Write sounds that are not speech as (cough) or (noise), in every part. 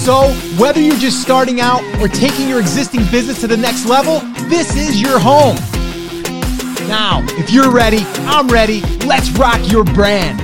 So, whether you're just starting out or taking your existing business to the next level, this is your home. Now, if you're ready, I'm ready. Let's rock your brand.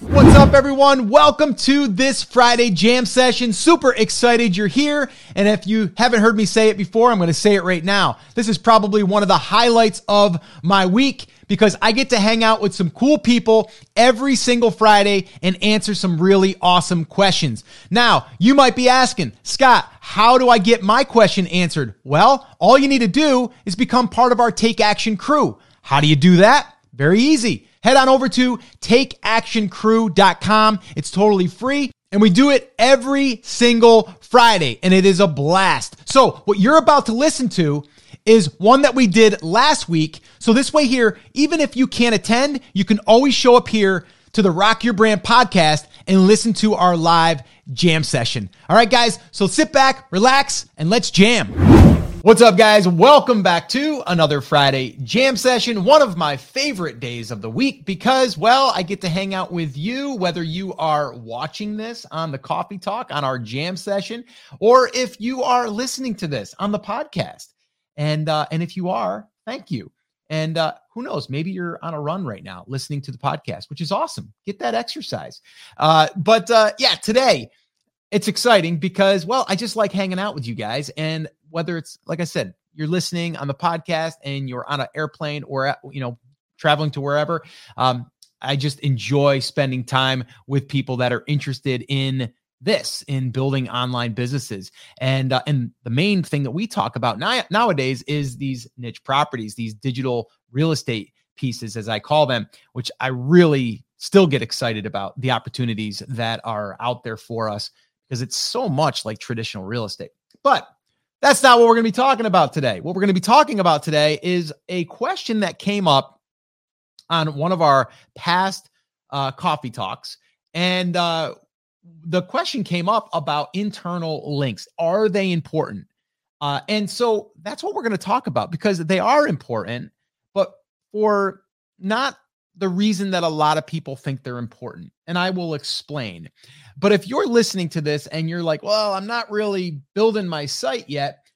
What's up, everyone? Welcome to this Friday jam session. Super excited you're here. And if you haven't heard me say it before, I'm going to say it right now. This is probably one of the highlights of my week because I get to hang out with some cool people every single Friday and answer some really awesome questions. Now, you might be asking, Scott, how do I get my question answered? Well, all you need to do is become part of our Take Action crew. How do you do that? Very easy head on over to takeactioncrew.com. It's totally free. And we do it every single Friday, and it is a blast. So, what you're about to listen to is one that we did last week. So, this way, here, even if you can't attend, you can always show up here to the Rock Your Brand podcast and listen to our live jam session. All right, guys, so sit back, relax, and let's jam. What's up, guys? Welcome back to another Friday jam session. One of my favorite days of the week because, well, I get to hang out with you, whether you are watching this on the coffee talk on our jam session, or if you are listening to this on the podcast. And uh, and if you are, thank you. And uh, who knows, maybe you're on a run right now listening to the podcast, which is awesome. Get that exercise. Uh, but uh, yeah, today it's exciting because, well, I just like hanging out with you guys. And whether it's like I said, you're listening on the podcast and you're on an airplane or you know traveling to wherever. Um, I just enjoy spending time with people that are interested in this in building online businesses and uh, and the main thing that we talk about now, nowadays is these niche properties these digital real estate pieces as i call them which i really still get excited about the opportunities that are out there for us because it's so much like traditional real estate but that's not what we're going to be talking about today. What we're going to be talking about today is a question that came up on one of our past uh, coffee talks. And uh, the question came up about internal links. Are they important? Uh, and so that's what we're going to talk about because they are important, but for not the reason that a lot of people think they're important. And I will explain. But if you're listening to this and you're like, well, I'm not really building my site yet,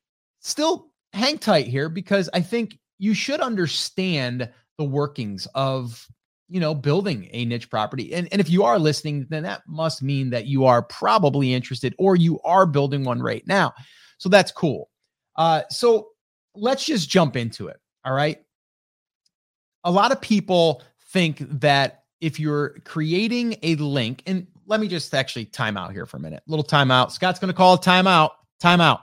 still hang tight here because I think you should understand the workings of you know building a niche property and, and if you are listening then that must mean that you are probably interested or you are building one right now so that's cool uh, so let's just jump into it all right a lot of people think that if you're creating a link, and let me just actually time out here for a minute. Little timeout. Scott's going to call a timeout. Timeout.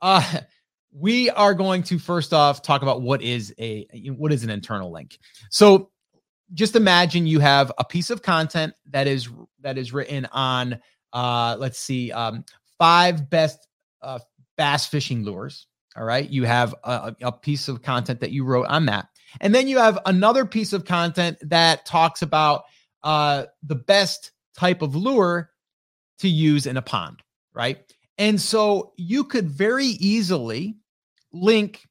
Uh, (laughs) we are going to first off talk about what is a what is an internal link. So just imagine you have a piece of content that is that is written on uh let's see um five best uh bass fishing lures all right you have a, a piece of content that you wrote on that and then you have another piece of content that talks about uh, the best type of lure to use in a pond, right? And so you could very easily link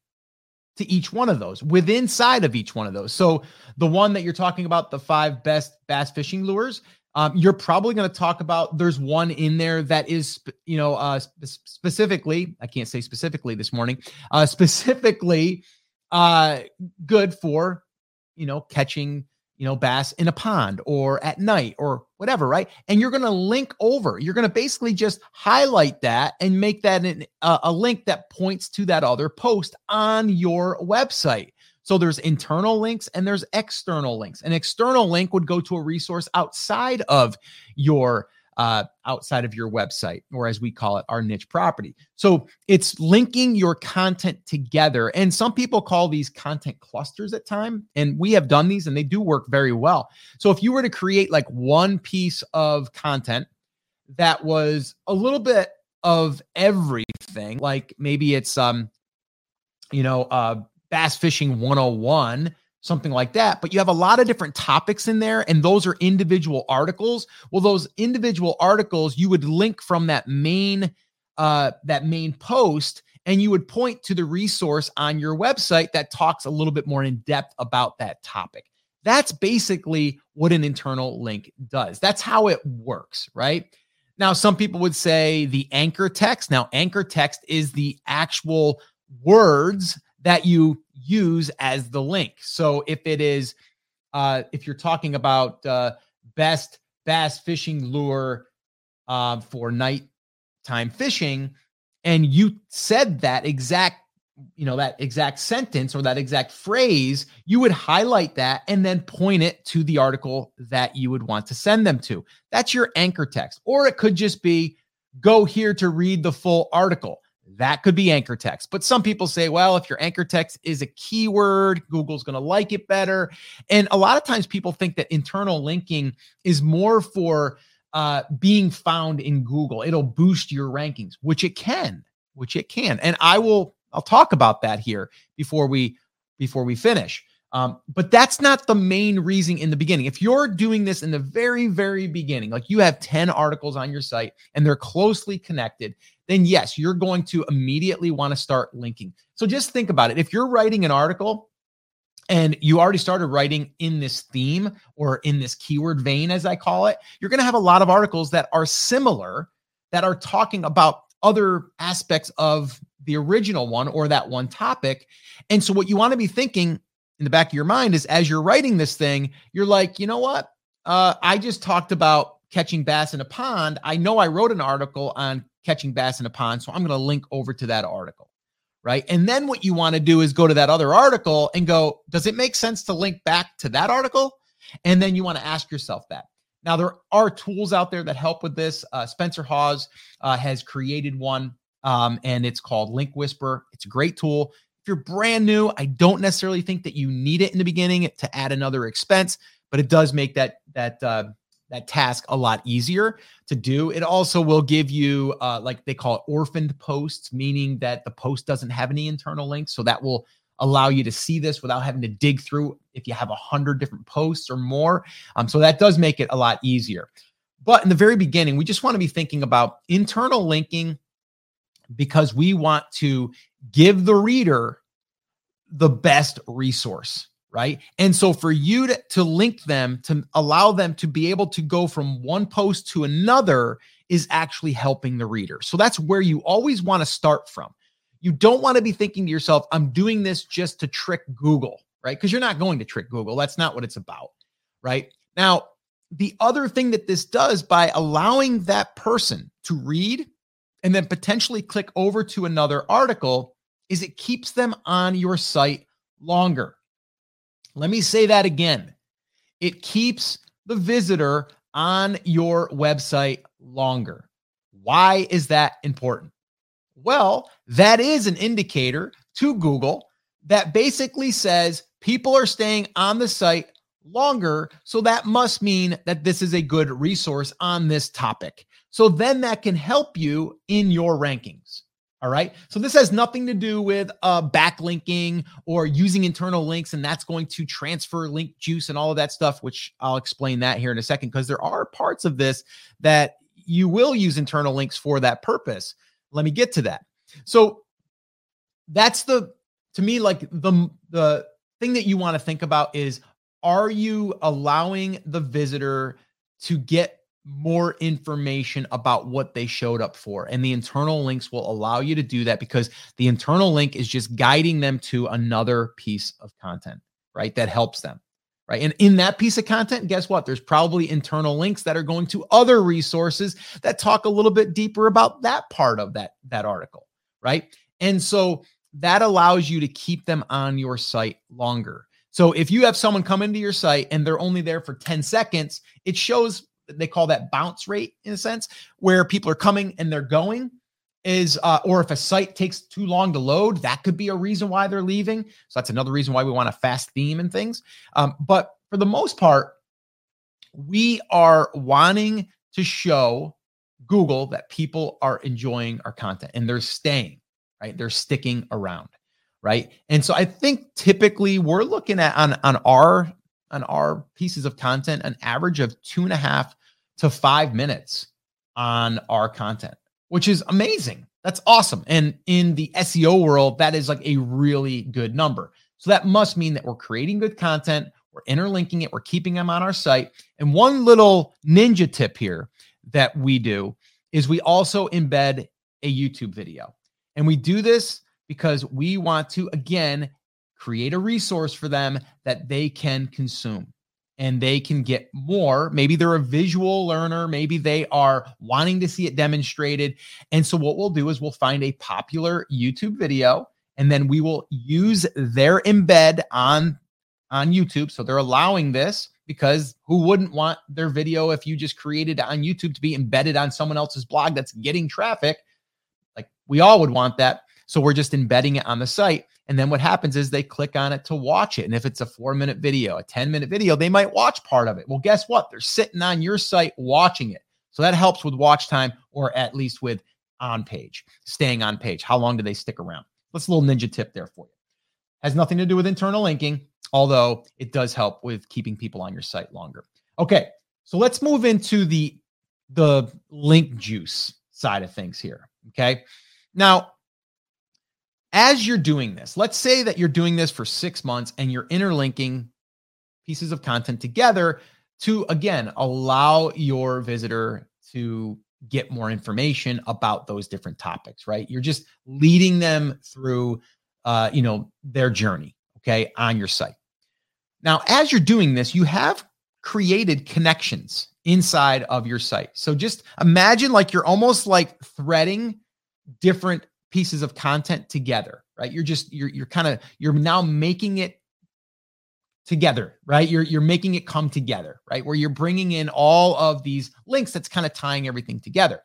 to each one of those within inside of each one of those. So the one that you're talking about, the five best bass fishing lures, um, you're probably going to talk about. There's one in there that is, you know, uh, sp- specifically. I can't say specifically this morning. Uh, (laughs) specifically uh, good for, you know, catching, you know, bass in a pond or at night or whatever, right? And you're going to link over. You're going to basically just highlight that and make that an, uh, a link that points to that other post on your website. So there's internal links and there's external links. An external link would go to a resource outside of your uh, outside of your website, or as we call it, our niche property. So it's linking your content together. And some people call these content clusters at time. And we have done these and they do work very well. So if you were to create like one piece of content that was a little bit of everything, like maybe it's um, you know, uh bass fishing 101 something like that. But you have a lot of different topics in there, and those are individual articles. Well, those individual articles you would link from that main uh, that main post, and you would point to the resource on your website that talks a little bit more in depth about that topic. That's basically what an internal link does. That's how it works, right? Now, some people would say the anchor text. Now, anchor text is the actual words that you use as the link. So if it is, uh, if you're talking about uh, best bass fishing lure uh, for nighttime fishing, and you said that exact, you know, that exact sentence or that exact phrase, you would highlight that and then point it to the article that you would want to send them to. That's your anchor text. Or it could just be go here to read the full article. That could be anchor text. But some people say, well, if your anchor text is a keyword, Google's going to like it better. And a lot of times people think that internal linking is more for uh, being found in Google. It'll boost your rankings, which it can, which it can. And I will, I'll talk about that here before we before we finish. Um, but that's not the main reason in the beginning. If you're doing this in the very, very beginning, like you have 10 articles on your site and they're closely connected, then yes, you're going to immediately want to start linking. So just think about it. If you're writing an article and you already started writing in this theme or in this keyword vein, as I call it, you're going to have a lot of articles that are similar that are talking about other aspects of the original one or that one topic. And so, what you want to be thinking in the back of your mind is as you're writing this thing, you're like, you know what? Uh, I just talked about catching bass in a pond. I know I wrote an article on catching bass in a pond. So I'm going to link over to that article. Right. And then what you want to do is go to that other article and go, does it make sense to link back to that article? And then you want to ask yourself that. Now, there are tools out there that help with this. Uh, Spencer Haws uh, has created one, um, and it's called Link Whisper. It's a great tool. If you're brand new, I don't necessarily think that you need it in the beginning to add another expense, but it does make that that uh, that task a lot easier to do. It also will give you, uh, like they call it orphaned posts, meaning that the post doesn't have any internal links. So that will allow you to see this without having to dig through if you have a hundred different posts or more. Um, so that does make it a lot easier. But in the very beginning, we just want to be thinking about internal linking because we want to give the reader the best resource right? And so for you to, to link them, to allow them to be able to go from one post to another is actually helping the reader. So that's where you always want to start from. You don't want to be thinking to yourself, I'm doing this just to trick Google, right? Because you're not going to trick Google. That's not what it's about, right? Now, the other thing that this does by allowing that person to read and then potentially click over to another article is it keeps them on your site longer. Let me say that again. It keeps the visitor on your website longer. Why is that important? Well, that is an indicator to Google that basically says people are staying on the site longer. So that must mean that this is a good resource on this topic. So then that can help you in your rankings. All right. So this has nothing to do with uh, backlinking or using internal links, and that's going to transfer link juice and all of that stuff, which I'll explain that here in a second, because there are parts of this that you will use internal links for that purpose. Let me get to that. So that's the to me like the the thing that you want to think about is are you allowing the visitor to get more information about what they showed up for. And the internal links will allow you to do that because the internal link is just guiding them to another piece of content, right? That helps them, right? And in that piece of content, guess what? There's probably internal links that are going to other resources that talk a little bit deeper about that part of that that article, right? And so that allows you to keep them on your site longer. So if you have someone come into your site and they're only there for 10 seconds, it shows they call that bounce rate in a sense, where people are coming and they're going is uh, or if a site takes too long to load that could be a reason why they're leaving. So that's another reason why we want a fast theme and things. Um, but for the most part we are wanting to show google that people are enjoying our content and they're staying right? They're sticking around right? And so I think typically we're looking at on on our on our pieces of content an average of two and a half to five minutes on our content, which is amazing. That's awesome. And in the SEO world, that is like a really good number. So that must mean that we're creating good content, we're interlinking it, we're keeping them on our site. And one little ninja tip here that we do is we also embed a YouTube video. And we do this because we want to, again, create a resource for them that they can consume and they can get more. Maybe they're a visual learner, maybe they are wanting to see it demonstrated. And so, what we'll do is we'll find a popular YouTube video and then we will use their embed on on YouTube. So they're allowing this because who wouldn't want their video if you just created on YouTube to be embedded on someone else's blog that's getting traffic? Like we all would want that. So we're just embedding it on the site. And then what happens is they click on it to watch it. And if it's a four minute video, a 10 minute video, they might watch part of it. Well, guess what? They're sitting on your site watching it. So that helps with watch time or at least with on page, staying on page. How long do they stick around? That's a little ninja tip there for you. Has nothing to do with internal linking, although it does help with keeping people on your site longer. Okay, so let's move into the the link juice side of things here. Okay. Now, as you're doing this, let's say that you're doing this for six months and you're interlinking pieces of content together to, again, allow your visitor to get more information about those different topics, right? You're just leading them through, uh, you know, their journey, okay, on your site. Now, as you're doing this, you have created connections inside of your site. So just imagine like you're almost like threading different pieces of content together, right? You're just you're you're kind of you're now making it together, right? You're you're making it come together, right? Where you're bringing in all of these links that's kind of tying everything together.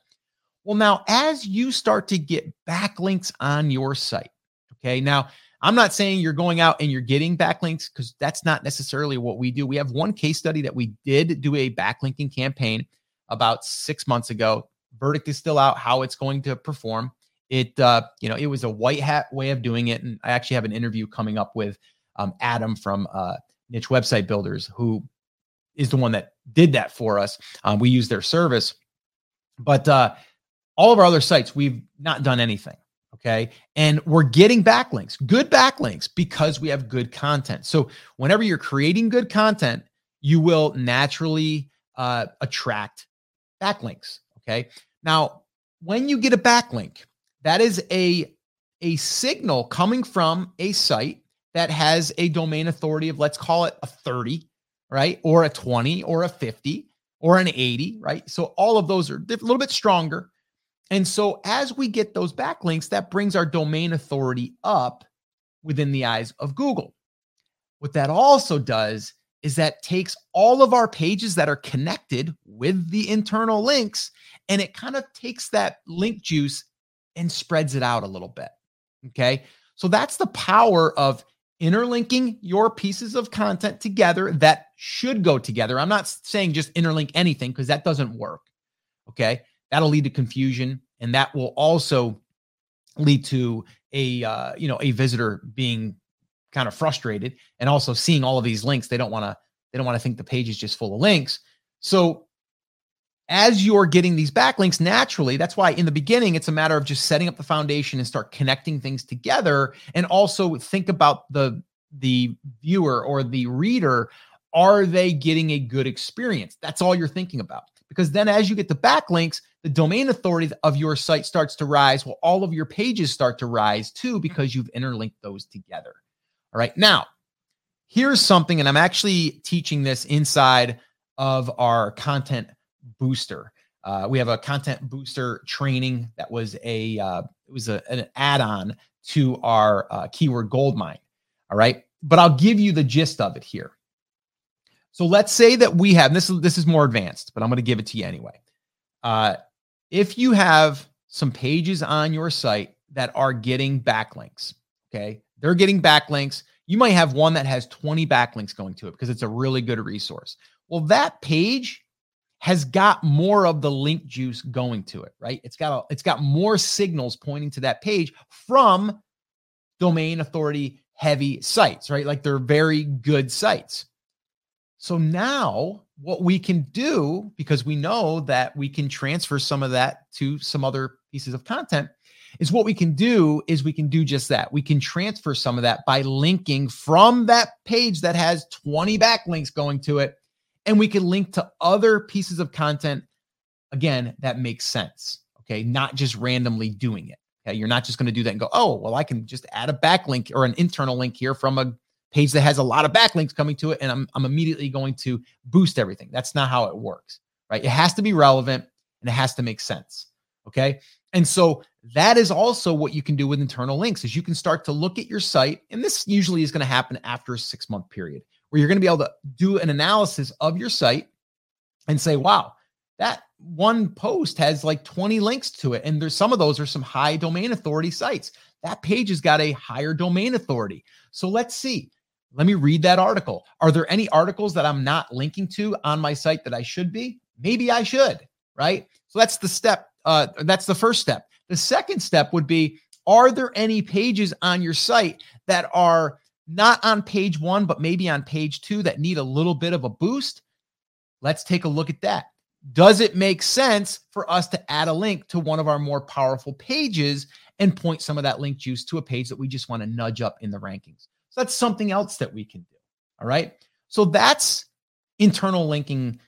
Well, now as you start to get backlinks on your site, okay? Now, I'm not saying you're going out and you're getting backlinks because that's not necessarily what we do. We have one case study that we did do a backlinking campaign about 6 months ago. Verdict is still out how it's going to perform it uh, you know it was a white hat way of doing it and i actually have an interview coming up with um, adam from uh, niche website builders who is the one that did that for us. Um, we use their service. But uh, all of our other sites we've not done anything okay? And we're getting backlinks good backlinks because we have good content. So whenever you're creating good content you will naturally uh, attract backlinks okay? Now when you get a backlink that is a, a signal coming from a site that has a domain authority of, let's call it a 30, right? Or a 20 or a 50 or an 80, right? So all of those are a little bit stronger. And so as we get those backlinks, that brings our domain authority up within the eyes of Google. What that also does is that takes all of our pages that are connected with the internal links and it kind of takes that link juice and spreads it out a little bit. Okay. So that's the power of interlinking your pieces of content together that should go together. I'm not saying just interlink anything because that doesn't work. Okay. That'll lead to confusion and that will also lead to a uh, you know a visitor being kind of frustrated and also seeing all of these links they don't want to they don't want to think the page is just full of links so as you're getting these backlinks naturally, that's why in the beginning, it's a matter of just setting up the foundation and start connecting things together. And also think about the, the viewer or the reader. Are they getting a good experience? That's all you're thinking about. Because then as you get the backlinks, the domain authority of your site starts to rise. Well, all of your pages start to rise too because you've interlinked those together. All right. Now, here's something, and I'm actually teaching this inside of our content booster. Uh, we have a content booster training that was a uh, it was a, an add-on to our uh, keyword gold mine. All right, but I'll give you the gist of it here. So let's say that we have this. This is more advanced, but I'm going to give it to you anyway. Uh, if you have some pages on your site that are getting backlinks, okay, they're getting backlinks. You might have one that has 20 backlinks going to it because it's a really good resource. Well, that page has got more of the link juice going to it, right? It's got a, it's got more signals pointing to that page from domain authority heavy sites, right? Like they're very good sites. So now what we can do, because we know that we can transfer some of that to some other pieces of content, is what we can do is we can do just that. We can transfer some of that by linking from that page that has 20 backlinks going to it, and we can link to other pieces of content, again, that makes sense. Okay. Not just randomly doing it. Okay. You're not just going to do that and go, oh, well, I can just add a backlink or an internal link here from a page that has a lot of backlinks coming to it, and I'm, I'm immediately going to boost everything. That's not how it works, right? It has to be relevant and it has to make sense. Okay. And so that is also what you can do with internal links is you can start to look at your site. And this usually is going to happen after a six month period where you're going to be able to do an analysis of your site and say, wow, that one post has like 20 links to it. And there's some of those are some high domain authority sites. That page has got a higher domain authority. So let's see. Let me read that article. Are there any articles that I'm not linking to on my site that I should be? Maybe I should, right? So that's the step. Uh, that's the first step. The second step would be Are there any pages on your site that are not on page one, but maybe on page two that need a little bit of a boost? Let's take a look at that. Does it make sense for us to add a link to one of our more powerful pages and point some of that link juice to a page that we just want to nudge up in the rankings? So that's something else that we can do. All right. So that's internal linking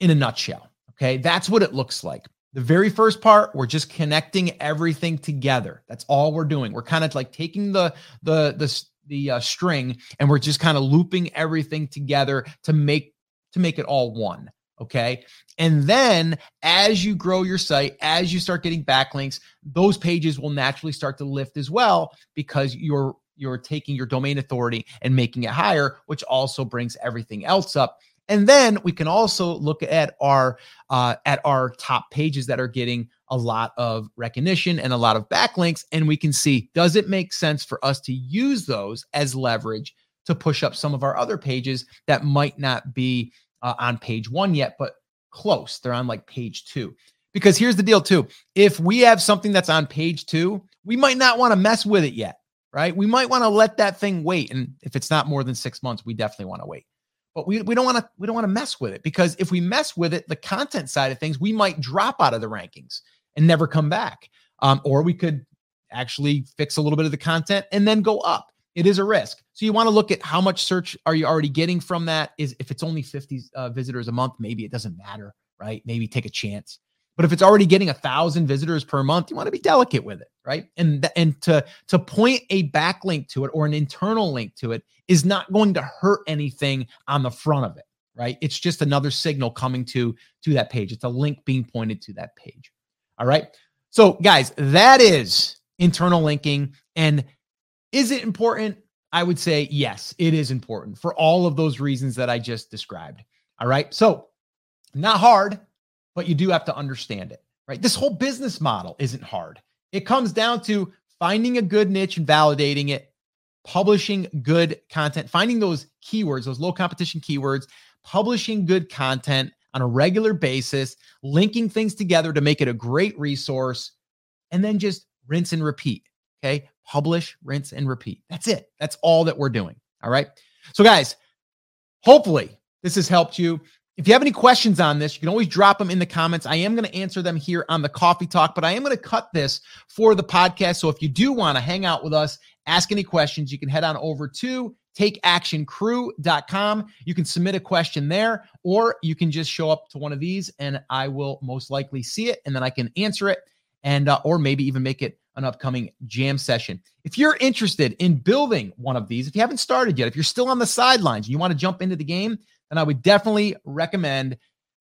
in a nutshell. Okay. That's what it looks like. The very first part, we're just connecting everything together. That's all we're doing. We're kind of like taking the the the the uh, string and we're just kind of looping everything together to make to make it all one. Okay. And then as you grow your site, as you start getting backlinks, those pages will naturally start to lift as well because you're you're taking your domain authority and making it higher, which also brings everything else up. And then we can also look at our uh, at our top pages that are getting a lot of recognition and a lot of backlinks, and we can see does it make sense for us to use those as leverage to push up some of our other pages that might not be uh, on page one yet, but close. They're on like page two. Because here's the deal, too. If we have something that's on page two, we might not want to mess with it yet right? We might want to let that thing wait. And if it's not more than six months, we definitely want to wait. But we, we don't want to we don't want to mess with it because if we mess with it, the content side of things, we might drop out of the rankings and never come back. Um, or we could actually fix a little bit of the content and then go up. It is a risk. So you want to look at how much search are you already getting from that? Is if it's only 50 uh, visitors a month, maybe it doesn't matter, right? Maybe take a chance. But if it's already getting a thousand visitors per month, you want to be delicate with it, right? And th- and to to point a backlink to it or an internal link to it is not going to hurt anything on the front of it, right? It's just another signal coming to to that page. It's a link being pointed to that page. All right. So guys, that is internal linking. And is it important? I would say yes, it is important for all of those reasons that I just described. All right. So not hard but you do have to understand it, right? This whole business model isn't hard. It comes down to finding a good niche and validating it, publishing good content, finding those keywords, those low competition keywords, publishing good content on a regular basis, linking things together to make it a great resource, and then just rinse and repeat. Okay. Publish, rinse, and repeat. That's it. That's all that we're doing. All right. So, guys, hopefully this has helped you. If you have any questions on this, you can always drop them in the comments. I am going to answer them here on the coffee talk, but I am going to cut this for the podcast. So if you do want to hang out with us, ask any questions, you can head on over to takeactioncrew.com. You can submit a question there, or you can just show up to one of these and I will most likely see it and then I can answer it and, uh, or maybe even make it an upcoming jam session. If you're interested in building one of these, if you haven't started yet, if you're still on the sidelines and you want to jump into the game, then I would definitely recommend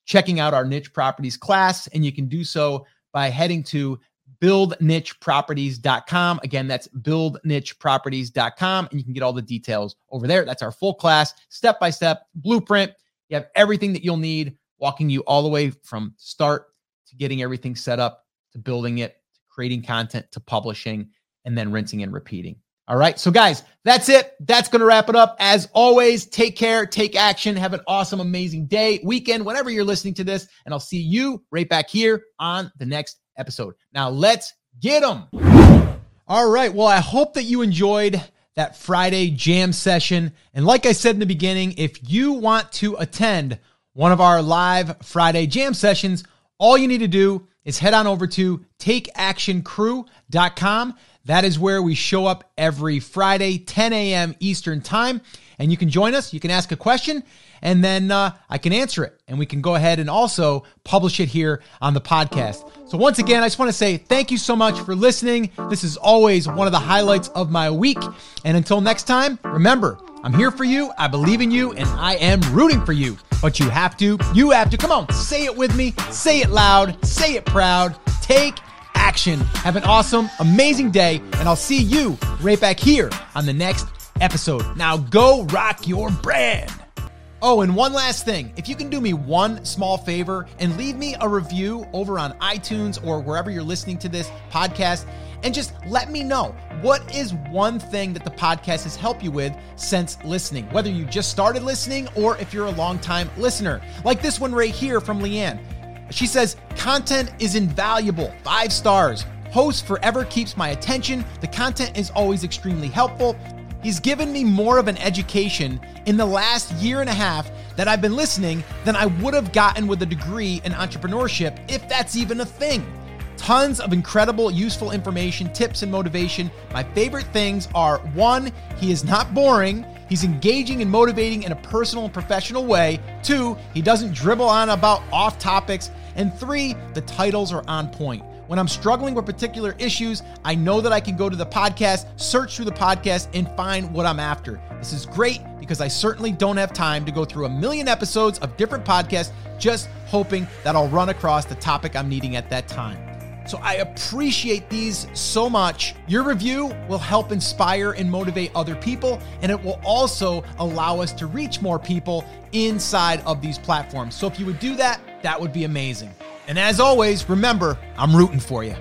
checking out our niche properties class. And you can do so by heading to buildnicheproperties.com. Again, that's buildnicheproperties.com. And you can get all the details over there. That's our full class, step by step blueprint. You have everything that you'll need, walking you all the way from start to getting everything set up to building it, to creating content, to publishing, and then rinsing and repeating. All right. So, guys, that's it. That's going to wrap it up. As always, take care, take action, have an awesome, amazing day, weekend, whenever you're listening to this. And I'll see you right back here on the next episode. Now, let's get them. All right. Well, I hope that you enjoyed that Friday jam session. And like I said in the beginning, if you want to attend one of our live Friday jam sessions, all you need to do is head on over to takeactioncrew.com. That is where we show up every Friday, 10 a.m. Eastern Time. And you can join us. You can ask a question, and then uh, I can answer it. And we can go ahead and also publish it here on the podcast. So, once again, I just want to say thank you so much for listening. This is always one of the highlights of my week. And until next time, remember, I'm here for you. I believe in you, and I am rooting for you. But you have to, you have to. Come on, say it with me. Say it loud. Say it proud. Take action. Have an awesome, amazing day, and I'll see you right back here on the next episode. Now go rock your brand. Oh, and one last thing. If you can do me one small favor and leave me a review over on iTunes or wherever you're listening to this podcast, and just let me know what is one thing that the podcast has helped you with since listening, whether you just started listening or if you're a long-time listener. Like this one right here from Leanne. She says, content is invaluable. Five stars. Host forever keeps my attention. The content is always extremely helpful. He's given me more of an education in the last year and a half that I've been listening than I would have gotten with a degree in entrepreneurship, if that's even a thing. Tons of incredible, useful information, tips, and motivation. My favorite things are one, he is not boring. He's engaging and motivating in a personal and professional way. Two, he doesn't dribble on about off topics. And three, the titles are on point. When I'm struggling with particular issues, I know that I can go to the podcast, search through the podcast, and find what I'm after. This is great because I certainly don't have time to go through a million episodes of different podcasts just hoping that I'll run across the topic I'm needing at that time. So I appreciate these so much. Your review will help inspire and motivate other people, and it will also allow us to reach more people inside of these platforms. So if you would do that, that would be amazing. And as always, remember, I'm rooting for you.